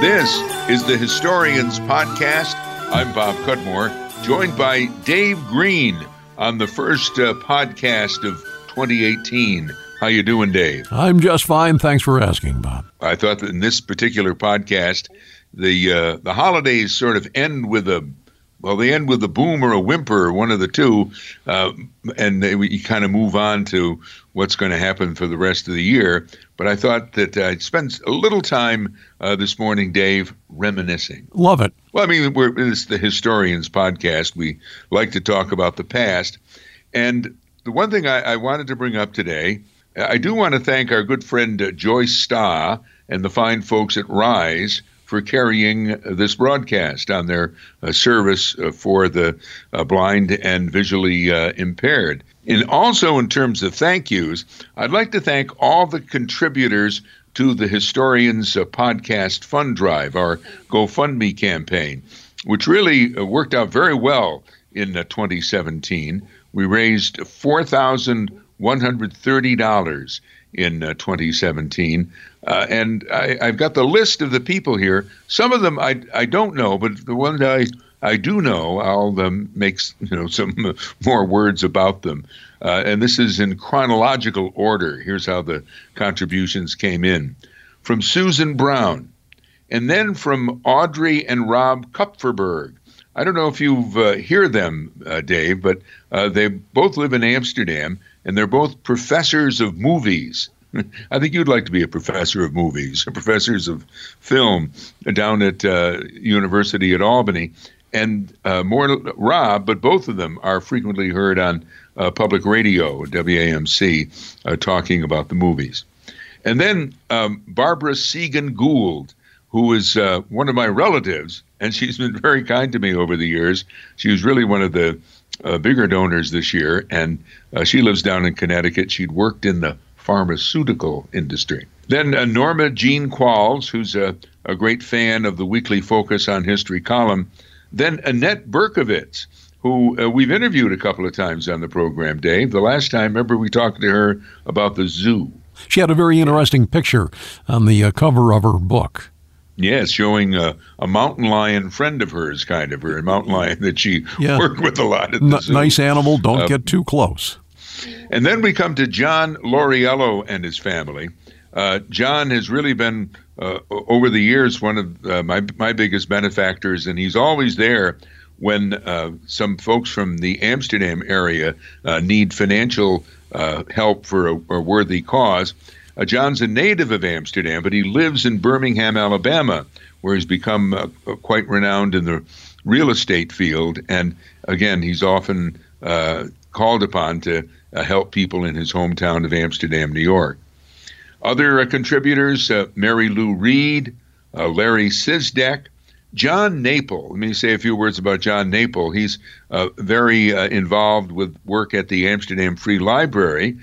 This is the Historians Podcast. I'm Bob Cudmore, joined by Dave Green on the first uh, podcast of 2018. How you doing, Dave? I'm just fine. Thanks for asking, Bob. I thought that in this particular podcast, the uh, the holidays sort of end with a well, they end with a boom or a whimper, one of the two, uh, and they, we kind of move on to what's going to happen for the rest of the year. But I thought that I'd spend a little time uh, this morning, Dave, reminiscing. Love it. Well, I mean, we're it's the Historians Podcast. We like to talk about the past, and the one thing I, I wanted to bring up today, I do want to thank our good friend uh, Joyce Starr and the fine folks at Rise for carrying this broadcast on their uh, service uh, for the uh, blind and visually uh, impaired. And also, in terms of thank yous, I'd like to thank all the contributors to the Historians uh, Podcast Fund Drive, our GoFundMe campaign, which really uh, worked out very well in 2017. We raised $4,130 in 2017 uh, and I, have got the list of the people here. Some of them I, I don't know, but the ones I, I do know, I'll um, make you know some more words about them. Uh, and this is in chronological order. Here's how the contributions came in from Susan Brown, and then from Audrey and Rob Kupferberg. I don't know if you uh, hear them, uh, Dave, but uh, they both live in Amsterdam, and they're both professors of movies. I think you'd like to be a professor of movies, professors of film down at uh, University at Albany, and uh, more Rob, but both of them are frequently heard on uh, public radio, WAMC, uh, talking about the movies. And then um, Barbara Segan Gould, who is uh, one of my relatives, and she's been very kind to me over the years. She was really one of the uh, bigger donors this year, and she lives down in Connecticut. She'd worked in the pharmaceutical industry. Then uh, Norma Jean Qualls, who's a, a great fan of the weekly Focus on History column. Then Annette Berkowitz, who uh, we've interviewed a couple of times on the program, Dave. The last time, remember, we talked to her about the zoo. She had a very interesting picture on the uh, cover of her book. Yes, showing a, a, mountain lion friend of hers, kind of her, a mountain lion that she yeah. worked with a lot at the N- Nice animal, don't uh, get too close. And then we come to John Lauriello and his family. Uh, John has really been, uh, over the years, one of uh, my, my biggest benefactors, and he's always there when uh, some folks from the Amsterdam area uh, need financial uh, help for a, a worthy cause. John's a native of Amsterdam, but he lives in Birmingham, Alabama, where he's become quite renowned in the real estate field. And again, he's often called upon to uh, help people in his hometown of Amsterdam, New York. Other uh, contributors uh, Mary Lou Reed, uh, Larry Sizdek, John Naple. Let me say a few words about John Naple. He's uh, very uh, involved with work at the Amsterdam Free Library,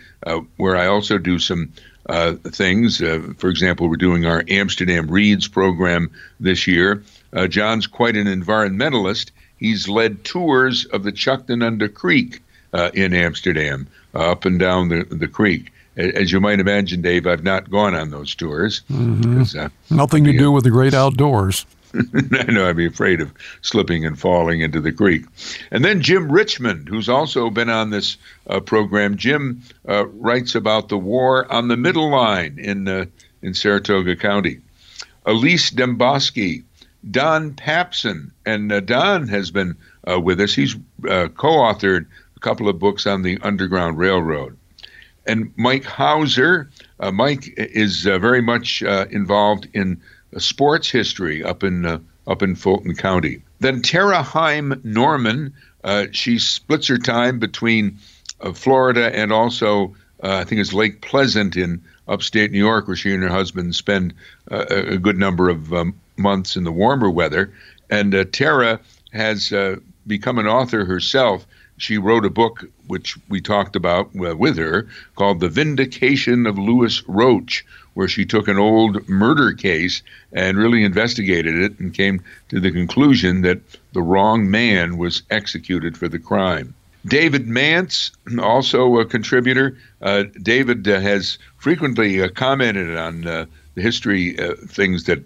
where I also do some things. for example, we're doing our Amsterdam Reads program this year. John's quite an environmentalist. He's led tours of the Chuctanunda Creek uh, in Amsterdam, uh, up and down the, the creek. As you might imagine, Dave, I've not gone on those tours. Mm-hmm. Uh, Nothing to do with the great outdoors. I know I'd be afraid of slipping and falling into the creek. And then Jim Richmond, who's also been on this uh, program. Jim uh, writes about the war on the Middle Line in uh, in Saratoga County. Elise Demboski, Don Papson, and uh, Don has been uh, with us. He's uh, co-authored a couple of books on the Underground Railroad. And Mike Hauser, Mike is very much involved in sports history up in uh, up in Fulton County. Then Tara Heim Norman, uh, she splits her time between uh, Florida and also I think it's Lake Pleasant in upstate New York, where she and her husband spend a good number of um, months in the warmer weather. And Tara has become an author herself she wrote a book which we talked about uh, with her called The Vindication of Louis Roach, where she took an old murder case and really investigated it and came to the conclusion that the wrong man was executed for the crime. David Mance, also a contributor. Uh, David uh, has frequently uh, commented on uh, the history uh, things that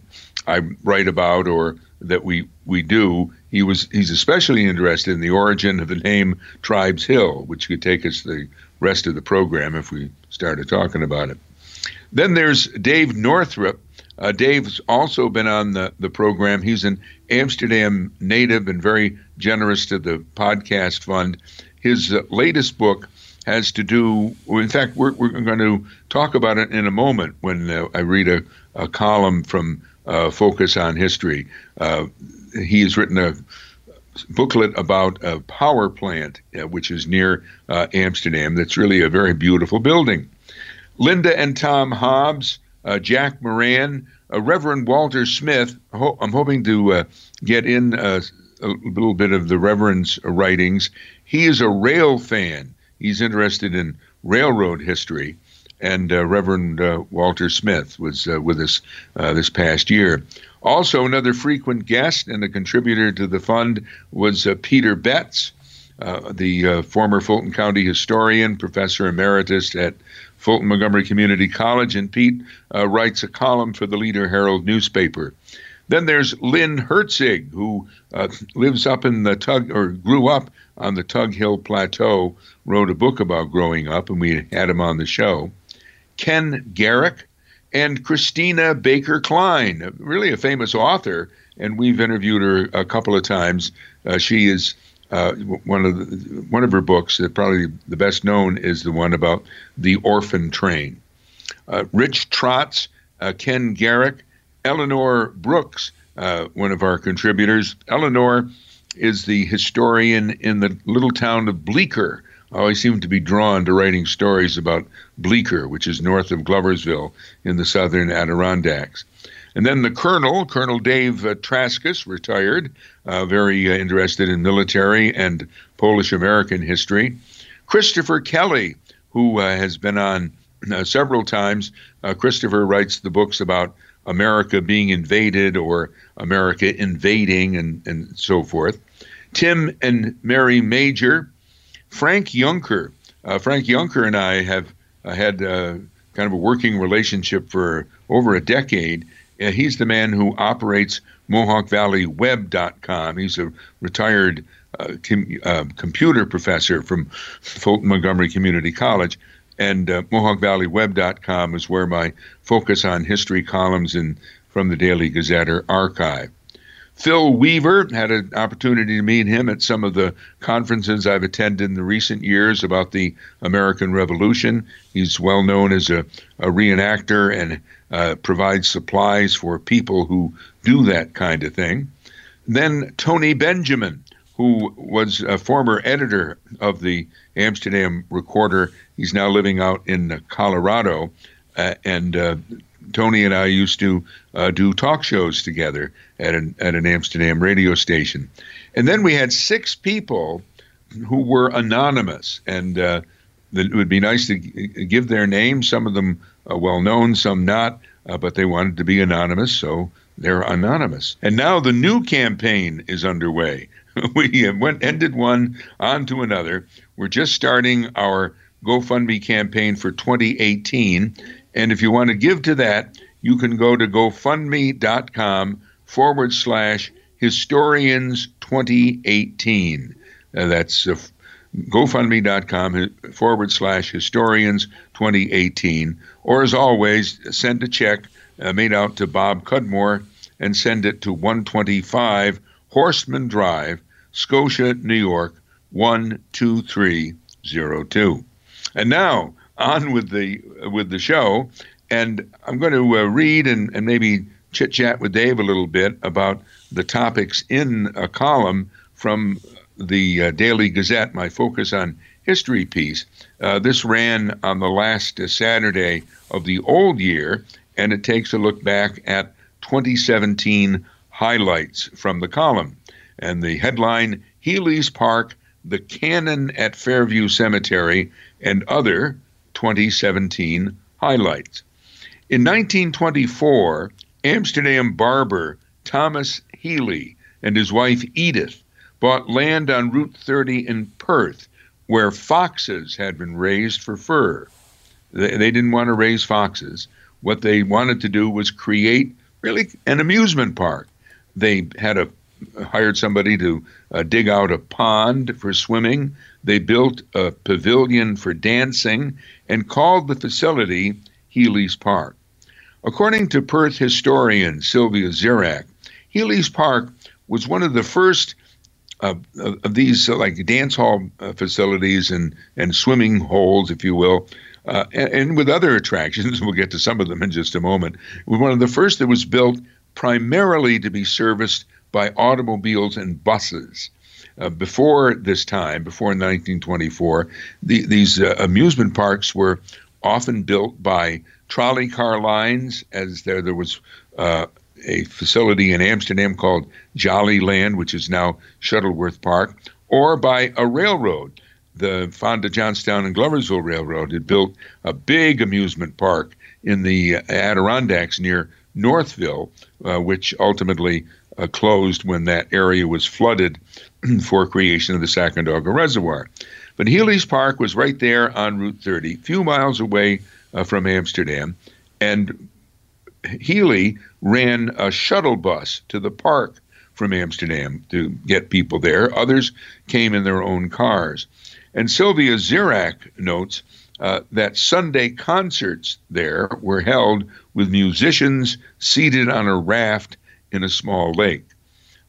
I write about or that we, we do. He was he's especially interested in the origin of the name Tribes Hill, which could take us the rest of the program if we started talking about it. Then there's Dave Northrup. Uh, Dave's also been on the, the program. He's an Amsterdam native and very generous to the podcast fund. His uh, latest book has to do, in fact, we're, we're going to talk about it in a moment when uh, I read a, a column from uh, Focus on History. Uh, he has written a booklet about a power plant, uh, which is near Amsterdam, that's really a very beautiful building. Linda and Tom Hobbs, uh, Jack Moran, uh, Reverend Walter Smith. Ho- I'm hoping to uh, get in uh, a little bit of the Reverend's writings. He is a rail fan. He's interested in railroad history. And Reverend Walter Smith was with us this past year. Also, another frequent guest and a contributor to the fund was uh, Peter Betts, uh, the uh, former Fulton County historian, professor emeritus at Fulton Montgomery Community College. And Pete uh, writes a column for the Leader Herald newspaper. Then there's Lynn Herzig, who uh, lives up in the Tug or grew up on the Tug Hill Plateau, wrote a book about growing up, and we had him on the show. Ken Garrick, and Christina Baker Kline, really a famous author, and we've interviewed her a couple of times. Uh, she is uh, one of the, one of her books that probably the best known is the one about the orphan train. Uh, Rich Trotz, uh, Ken Garrick, Eleanor Brooks, uh, one of our contributors. Eleanor is the historian in the little town of Bleecker, I always seem to be drawn to writing stories about Bleecker, which is north of Gloversville in the southern Adirondacks. And then the colonel, Colonel Dave uh, Traskus, retired, uh, very uh, interested in military and Polish American history. Christopher Kelly, who uh, has been on uh, several times. Uh, Christopher writes the books about America being invaded or America invading and, and so forth. Tim and Mary Major, Frank Junker. Uh, Frank Junker and I have had kind of a working relationship for over a decade. Uh, he's the man who operates MohawkValleyWeb.com. He's a retired uh, com- uh, computer professor from Fulton Montgomery Community College. And MohawkValleyWeb.com is where my focus on history columns in, from the Daily Gazette are archived. Phil Weaver had an opportunity to meet him at some of the conferences I've attended in the recent years about the American Revolution. He's well known as a, a reenactor and uh, provides supplies for people who do that kind of thing. Then Tony Benjamin, who was a former editor of the Amsterdam Recorder. He's now living out in Colorado. Uh, and uh, Tony and I used to uh, do talk shows together at an at an Amsterdam radio station, and then we had six people who were anonymous, and uh, it would be nice to give their names. Some of them uh, well known, some not, uh, but they wanted to be anonymous, so they're anonymous. And now the new campaign is underway. we went ended one on to another. We're just starting our GoFundMe campaign for 2018 and if you want to give to that, you can go to gofundme.com forward slash historians 2018. Uh, that's uh, gofundme.com forward slash historians 2018. Or as always, send a check uh, made out to Bob Cudmore and send it to 125 Horseman Drive, Scotia, New York 12302. And now on with the with the show, and I'm going to uh, read and, and maybe chit chat with Dave a little bit about the topics in a column from the uh, Daily Gazette, my focus on history piece. Uh, this ran on the last uh, Saturday of the old year, and it takes a look back at 2017 highlights from the column. And the headline Healy's Park, the Cannon at Fairview Cemetery, and other 2017 highlights. In 1924, Amsterdam barber Thomas Healy and his wife Edith bought land on Route 30 in Perth, where foxes had been raised for fur. They, they didn't want to raise foxes. What they wanted to do was create really an amusement park. They had a hired somebody to uh, dig out a pond for swimming. They built a pavilion for dancing and called the facility Healy's Park. According to Perth historian Sylvia Zirak, Healy's Park was one of the first of, of, of these uh, like dance hall uh, facilities and, and swimming holes, if you will, uh, and, and, with other attractions. We'll get to some of them in just a moment. Was one of the first that was built primarily to be serviced by automobiles and buses. Uh, before this time, before 1924, the, these uh, amusement parks were often built by trolley car lines, as there there was uh, a facility in Amsterdam called Jolly Land, which is now Shuttleworth Park, or by a railroad. The Fonda Johnstown and Gloversville Railroad had built a big amusement park in the Adirondacks near Northville, uh, which ultimately uh, closed when that area was flooded for creation of the Sacandaga Reservoir. But Healy's Park was right there on Route 30, a few miles away uh, from Amsterdam, and Healy ran a shuttle bus to the park from Amsterdam to get people there. Others came in their own cars. And Sylvia Zirak notes uh, that Sunday concerts there were held with musicians seated on a raft in a small lake.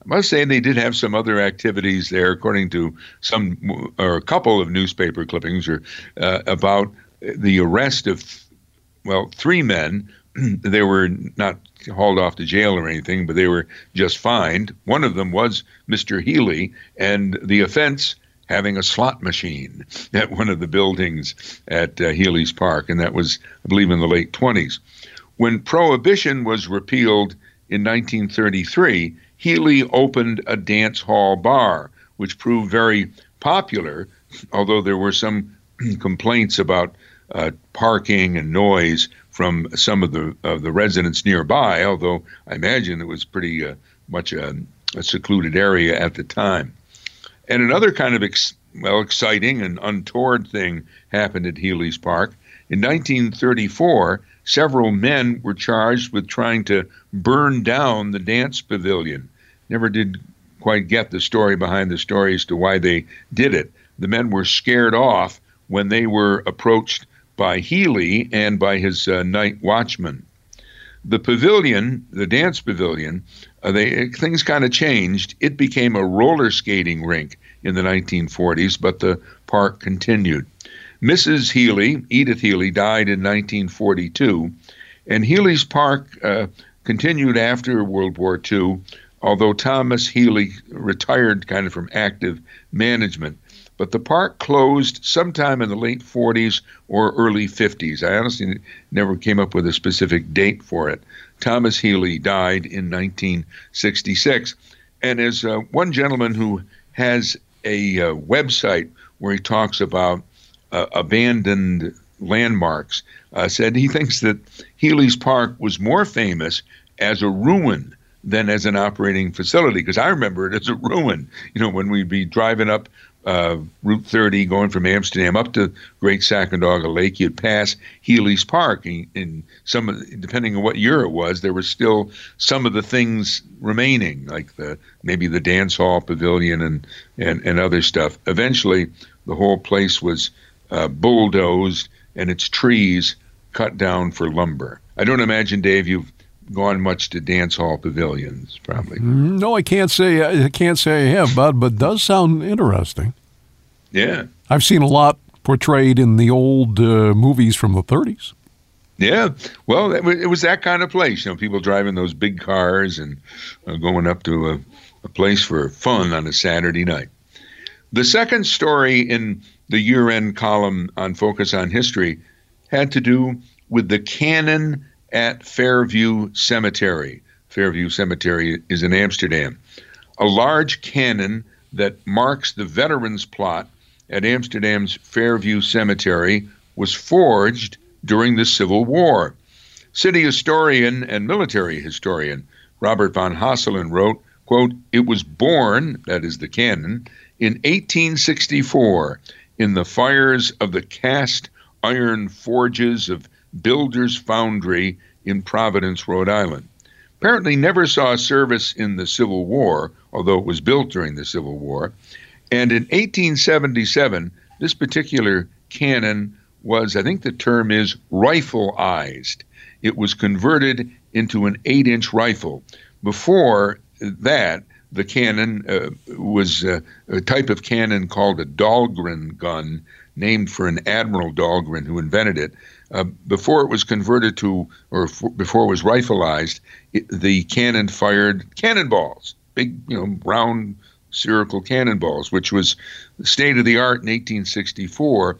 I must say they did have some other activities there, according to some or a couple of newspaper clippings, or uh, about the arrest of well three men they were not hauled off to jail or anything, but they were just fined. One of them was Mr. Healy, and the offense having a slot machine at one of the buildings at uh, Healy's Park, and that was, I believe, in the late 20s. When prohibition was repealed in 1933, Healy opened a dance hall bar, which proved very popular, although there were some complaints about uh, parking and noise from some of the the residents nearby. Although I imagine it was pretty uh, much a, a, secluded area at the time. And another kind of ex- well exciting and untoward thing happened at Healy's Park in 1934. Several men were charged with trying to burn down the dance pavilion. Never did quite get the story behind the story as to why they did it. The men were scared off when they were approached by Healy and by his uh, night watchman. The pavilion, the dance pavilion, uh, they, things kind of changed. It became a roller skating rink in the 1940s, but the park continued. Mrs. Healy, Edith Healy, died in 1942, and Healy's Park uh, continued after World War II, although Thomas Healy retired kind of from active management but the park closed sometime in the late 40s or early 50s. I honestly never came up with a specific date for it. Thomas Healy died in 1966. And as uh, one gentleman who has a uh, website where he talks about uh, abandoned landmarks uh, said he thinks that Healy's Park was more famous as a ruin than as an operating facility because I remember it as a ruin. You know, when we'd be driving up uh, Route 30 going from Amsterdam up to Great Sacandaga Lake, you'd pass Healy's Park, and, and some, depending on what year it was, there were still some of the things remaining, like the maybe the dance hall pavilion and and, and other stuff. Eventually, the whole place was uh, bulldozed and its trees cut down for lumber. I don't imagine, Dave, you've gone much to dance hall pavilions, probably. No, I can't say I can't say I have, Bud, but does sound interesting. Yeah. I've seen a lot portrayed in the old uh, movies from the 30s. Yeah, well, it was that kind of place. You know, people driving those big cars and uh, going up to a, a place for fun on a Saturday night. The second story in the year end column on Focus on History had to do with the cannon at Fairview Cemetery. Fairview Cemetery is in Amsterdam. A large cannon that marks the veterans plot at Amsterdam's Fairview Cemetery was forged during the Civil War. City historian and military historian Robert von Hasseln wrote, quote, It was born, that is the cannon, in 1864 in the fires of the cast iron forges of Builders Foundry in Providence, Rhode Island. Apparently, never saw service in the Civil War, although it was built during the Civil War. And in 1877, this particular cannon was, I think the term is rifleized. It was converted into an eight inch rifle. Before that, the cannon uh, was uh, a type of cannon called a Dahlgren gun, named for an Admiral Dahlgren who invented it. Uh, before it was converted to, or f- before it was rifleized, it, the cannon fired cannonballs, big, you know, round spherical cannonballs, which was state of the art in 1864.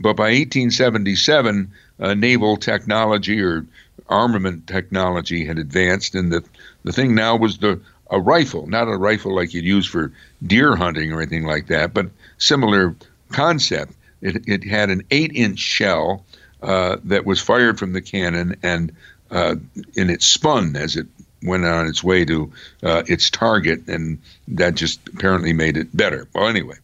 But by 1877, uh, naval technology or armament technology had advanced, and the, the thing now was the a rifle, not a rifle like you'd use for deer hunting or anything like that, but similar concept. It, it had an eight inch shell uh, that was fired from the cannon, and uh, and it spun as it went on its way to uh, its target, and that just apparently made it better. Well, anyway,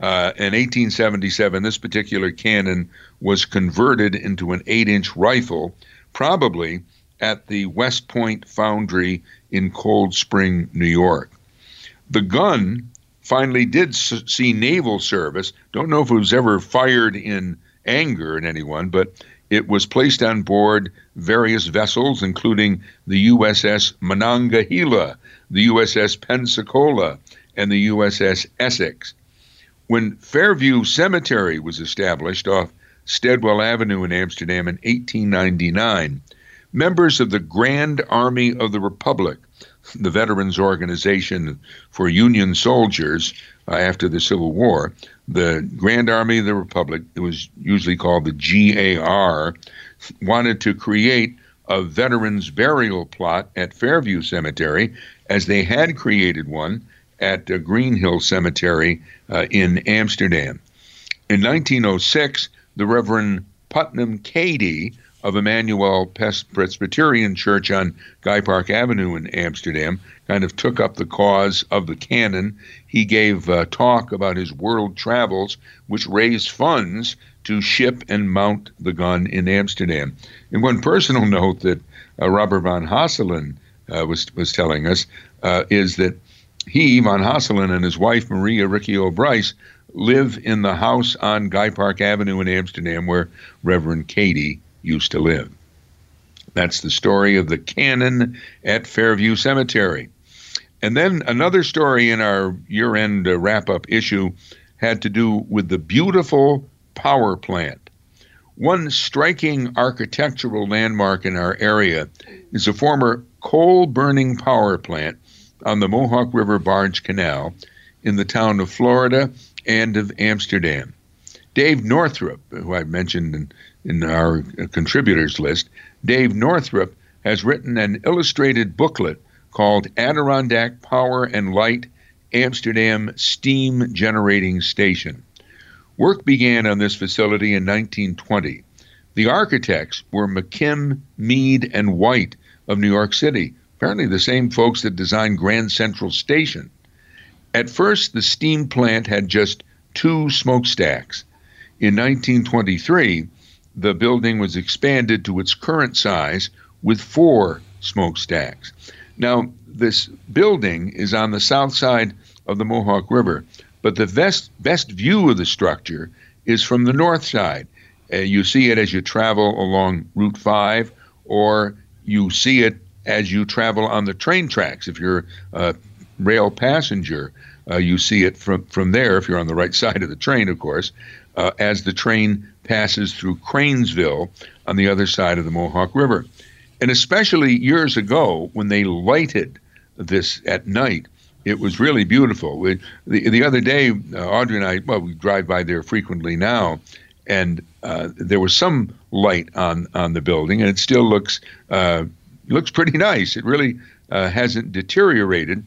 uh, in 1877, this particular cannon was converted into an eight inch rifle, probably at the West Point Foundry in Cold Spring, New York. The gun finally did see naval service. Don't know if it was ever fired in anger at anyone, but it was placed on board various vessels, including the USS Monongahela, the USS Pensacola, and the USS Essex. When Fairview Cemetery was established off Steadwell Avenue in Amsterdam in 1899, members of the Grand Army of the Republic, the Veterans Organization for Union soldiers uh, after the Civil War, the Grand Army of the Republic, it was usually called the GAR, wanted to create a veterans burial plot at Fairview Cemetery, as they had created one at uh, Green Hill Cemetery uh, in Amsterdam. In 1906, the Reverend Putnam Cady of Emmanuel Presbyterian Church on Guy Park Avenue in Amsterdam kind of took up the cause of the cannon. He gave a talk about his world travels, which raised funds to ship and mount the gun in Amsterdam. And one personal note that uh, Robert von Hasseln uh, was was telling us uh, is that he, von Hasseln, and his wife Maria Riccio Bryce live in the house on Guy Park Avenue in Amsterdam where Reverend Cady used to live. That's the story of the cannon at Fairview Cemetery. And then another story in our year end uh, wrap up issue had to do with the beautiful power plant. One striking architectural landmark in our area is a former coal burning power plant on the Mohawk River Barge Canal in the town of Florida and of Amsterdam. Dave Northrup, who I mentioned in in our uh, contributors list, Dave Northrup has written an illustrated booklet called Adirondack Power and Light Amsterdam Steam Generating Station. Work began on this facility in 1920. The architects were McKim, Mead, and White of New York City, apparently the same folks that designed Grand Central Station. At first, the steam plant had just two smokestacks. In 1923, the building was expanded to its current size with four smokestacks. Now, this building is on the south side of the Mohawk River, but the best, best view of the structure is from the north side. Uh, you see it as you travel along Route 5, or you see it as you travel on the train tracks. If you're a rail passenger, uh, you see it from, from there, if you're on the right side of the train, of course, uh, as the train passes through Cranesville on the other side of the Mohawk River. And especially years ago, when they lighted this at night, it was really beautiful. We, the, the other day, uh, Audrey and I, well, we drive by there frequently now, and uh, there was some light on, on the building, and it still looks uh, looks pretty nice. It really uh, hasn't deteriorated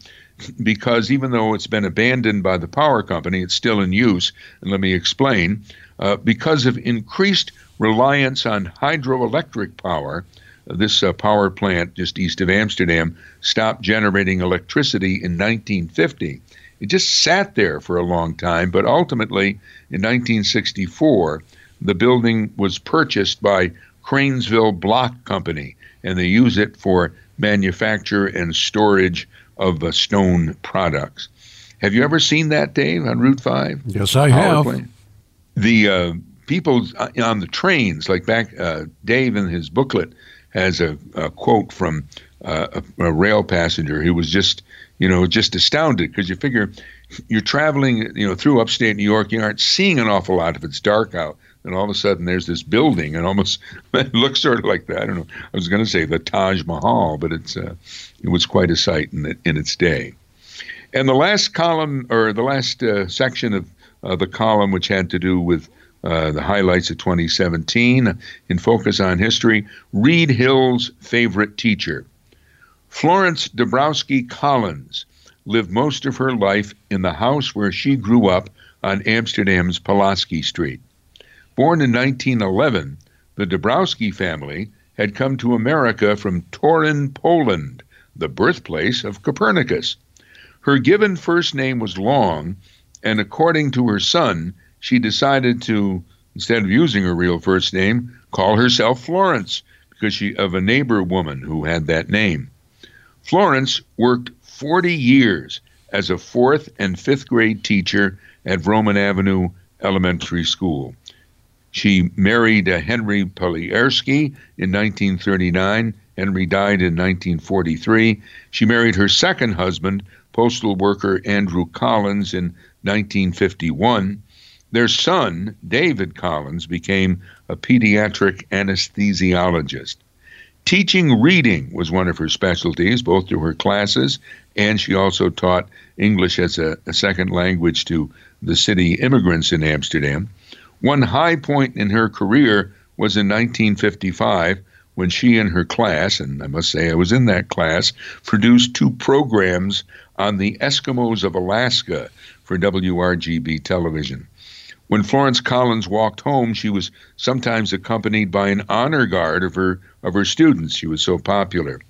because even though it's been abandoned by the power company, it's still in use. And let me explain. Uh, because of increased reliance on hydroelectric power, this uh, power plant just east of Amsterdam stopped generating electricity in 1950. It just sat there for a long time, but ultimately, in 1964, the building was purchased by Cranesville Block Company, and they use it for manufacture and storage of uh, stone products. Have you ever seen that, Dave, on Route 5? Yes, I have. Plant? The uh, people on the trains, like back, uh, Dave in his booklet has a, a quote from uh, a, a, rail passenger who was just, you know, just astounded because you figure you're traveling, you know, through upstate New York, you aren't seeing an awful lot if it's dark out. And all of a sudden, there's this building, and almost it looks sort of like that. I don't know. I was going to say the Taj Mahal, but it's uh, it was quite a sight in, the, in its day. And the last column, or the last uh, section of uh, the column, which had to do with uh, the highlights of 2017 in Focus on History, Reid Hill's favorite teacher. Florence Dabrowski Collins lived most of her life in the house where she grew up on Amsterdam's Pulaski Street. Born in 1911, the Dabrowski family had come to America from Torun, Poland, the birthplace of Copernicus. Her given first name was long, and according to her son, she decided to, instead of using her real first name, call herself Florence because she of a neighbor woman who had that name. Florence worked 40 years as a fourth and fifth grade teacher at Roman Avenue Elementary School. She married Henry Polierski in 1939. Henry died in 1943. She married her second husband, postal worker Andrew Collins, in 1951. Their son, David Collins, became a pediatric anesthesiologist. Teaching reading was one of her specialties, both to her classes, and she also taught English as a, a second language to the city immigrants in Amsterdam. One high point in her career was in 1955 when she and her class, and I must say I was in that class, produced two programs on the Eskimos of Alaska for WRGB television. When Florence Collins walked home, she was sometimes accompanied by an honor guard of her of her students. She was so popular.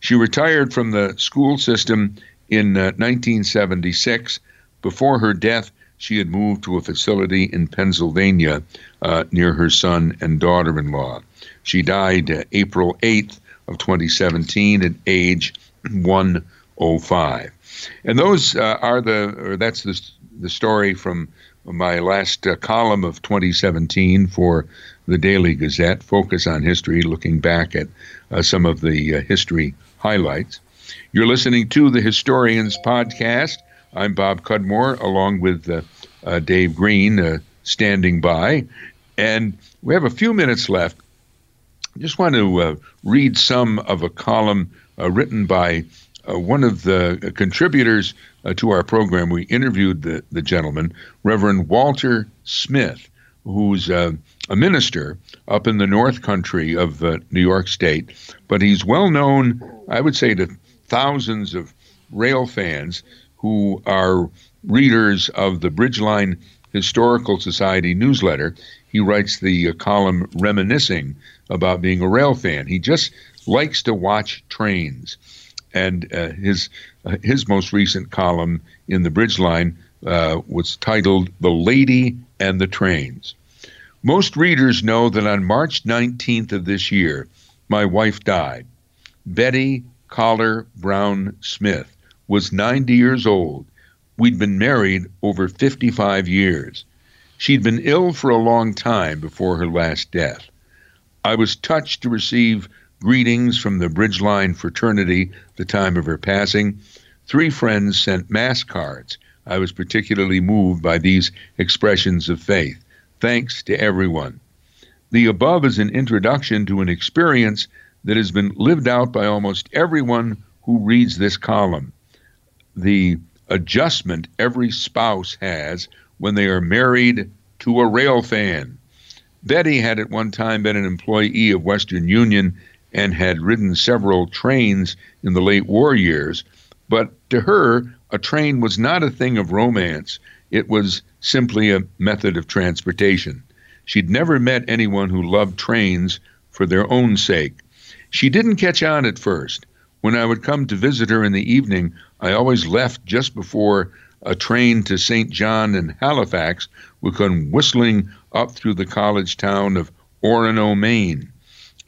She retired from the school system in uh, 1976. Before her death, she had moved to a facility in Pennsylvania uh, near her son and daughter-in-law. She died uh, April 8th of 2017 at age 105. And those uh, are the, or that's the, the story from my last uh, column of 2017 for the Daily Gazette, Focus on History, looking back at uh, some of the uh, history highlights. You're listening to the Historians Podcast. I'm Bob Cudmore, along with uh, uh, Dave Green, standing by. And we have a few minutes left. I just want to read some of a column written by one of the contributors uh, to our program, we interviewed the, the gentleman, Reverend Walter Smith, who's uh, a minister up in the North Country of uh, New York State. But he's well known, I would say, to thousands of rail fans who are readers of the Bridgeline Historical Society newsletter. He writes the uh, column reminiscing about being a rail fan. He just likes to watch trains and uh, his uh, his most recent column in the Bridgeline uh, was titled "The Lady and the Trains." Most readers know that on March 19th of this year, my wife died. Betty Collar Brown Smith was 90 years old. We'd been married over 55 years. She'd been ill for a long time before her last death. I was touched to receive greetings from the Bridgeline fraternity the time of her passing. Three friends sent mass cards. I was particularly moved by these expressions of faith. Thanks to everyone. The above is an introduction to an experience that has been lived out by almost everyone who reads this column. The adjustment every spouse has when they are married to a rail fan. Betty had at one time been an employee of Western Union and had ridden several trains in the late war years. But to her, a train was not a thing of romance, it was simply a method of transportation. She'd never met anyone who loved trains for their own sake. She didn't catch on at first. When I would come to visit her in the evening, I always left just before a train to St. John and Halifax would come whistling up through the college town of Orono, Maine.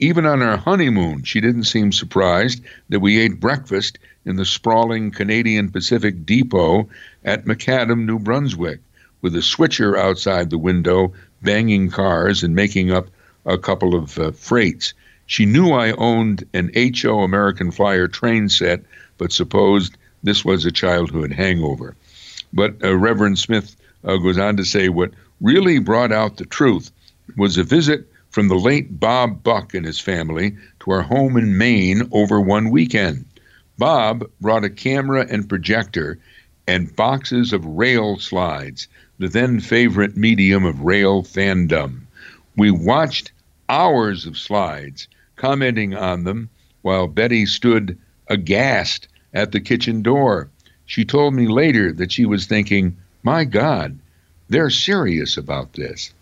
Even on our honeymoon, she didn't seem surprised that we ate breakfast in the sprawling Canadian Pacific Depot at McAdam, New Brunswick, with a switcher outside the window banging cars and making up a couple of uh, freights. She knew I owned an HO American Flyer train set, but supposed this was a childhood hangover. But uh, Reverend Smith uh, goes on to say what really brought out the truth was a visit from the late Bob Buck and his family to our home in Maine over one weekend. Bob brought a camera and projector and boxes of rail slides, the then favorite medium of rail fandom. We watched hours of slides, commenting on them, while Betty stood aghast at the kitchen door. She told me later that she was thinking, My God, they're serious about this.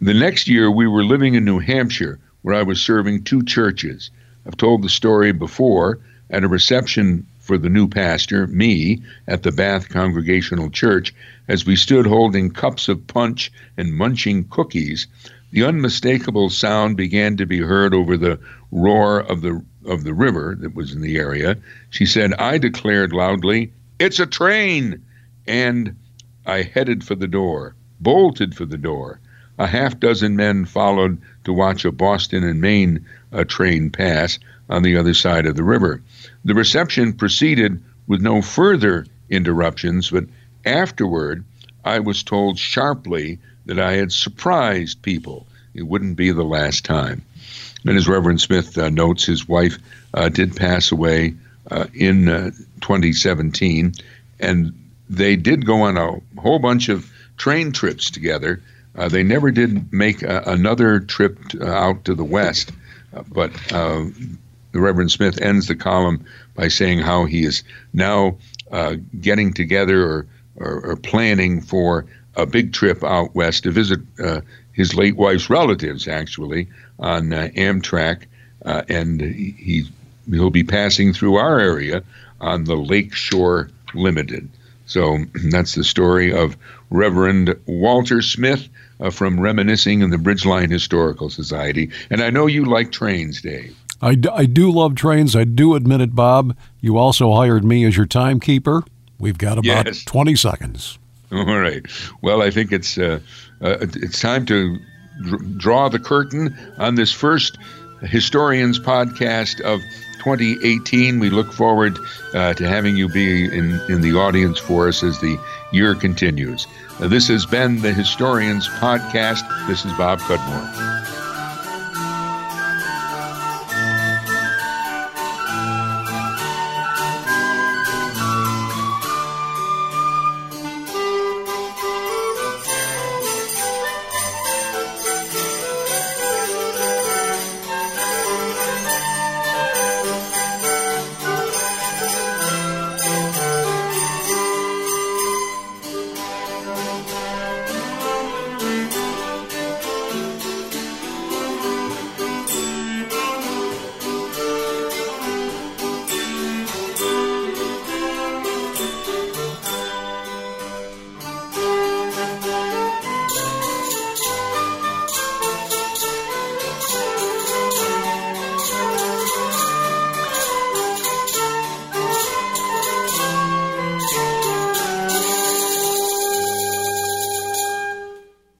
The next year, we were living in New Hampshire, where I was serving two churches. I've told the story before at a reception for the new pastor, me, at the Bath Congregational Church, as we stood holding cups of punch and munching cookies, the unmistakable sound began to be heard over the roar of the of the river that was in the area. She said, I declared loudly, It's a train! And I headed for the door, bolted for the door. A half dozen men followed to watch a Boston and Maine uh, train pass on the other side of the river. The reception proceeded with no further interruptions, but afterward I was told sharply that I had surprised people. It wouldn't be the last time. And as Reverend Smith uh, notes, his wife uh, did pass away uh, in uh, 2017, and they did go on a whole bunch of train trips together uh, they never did make a, another trip uh, out to the west, uh, but uh, the Reverend Smith ends the column by saying how he is now getting together or, or, or, planning for a big trip out west to visit his late wife's relatives, actually, on Amtrak, and he he'll be passing through our area on the Lakeshore Limited. So that's the story of Reverend Walter Smith uh, from Reminiscing in the Bridgeline Historical Society. And I know you like trains, Dave. I, d- I do love trains. I do admit it, Bob. You also hired me as your timekeeper. We've got about yes. 20 seconds. All right. Well, I think it's uh, uh, it's time to dr- draw the curtain on this first Historians podcast of 2018. We look forward uh, to having you be in, in the audience for us as the year continues. Uh, this has been the Historians Podcast. This is Bob Cudmore.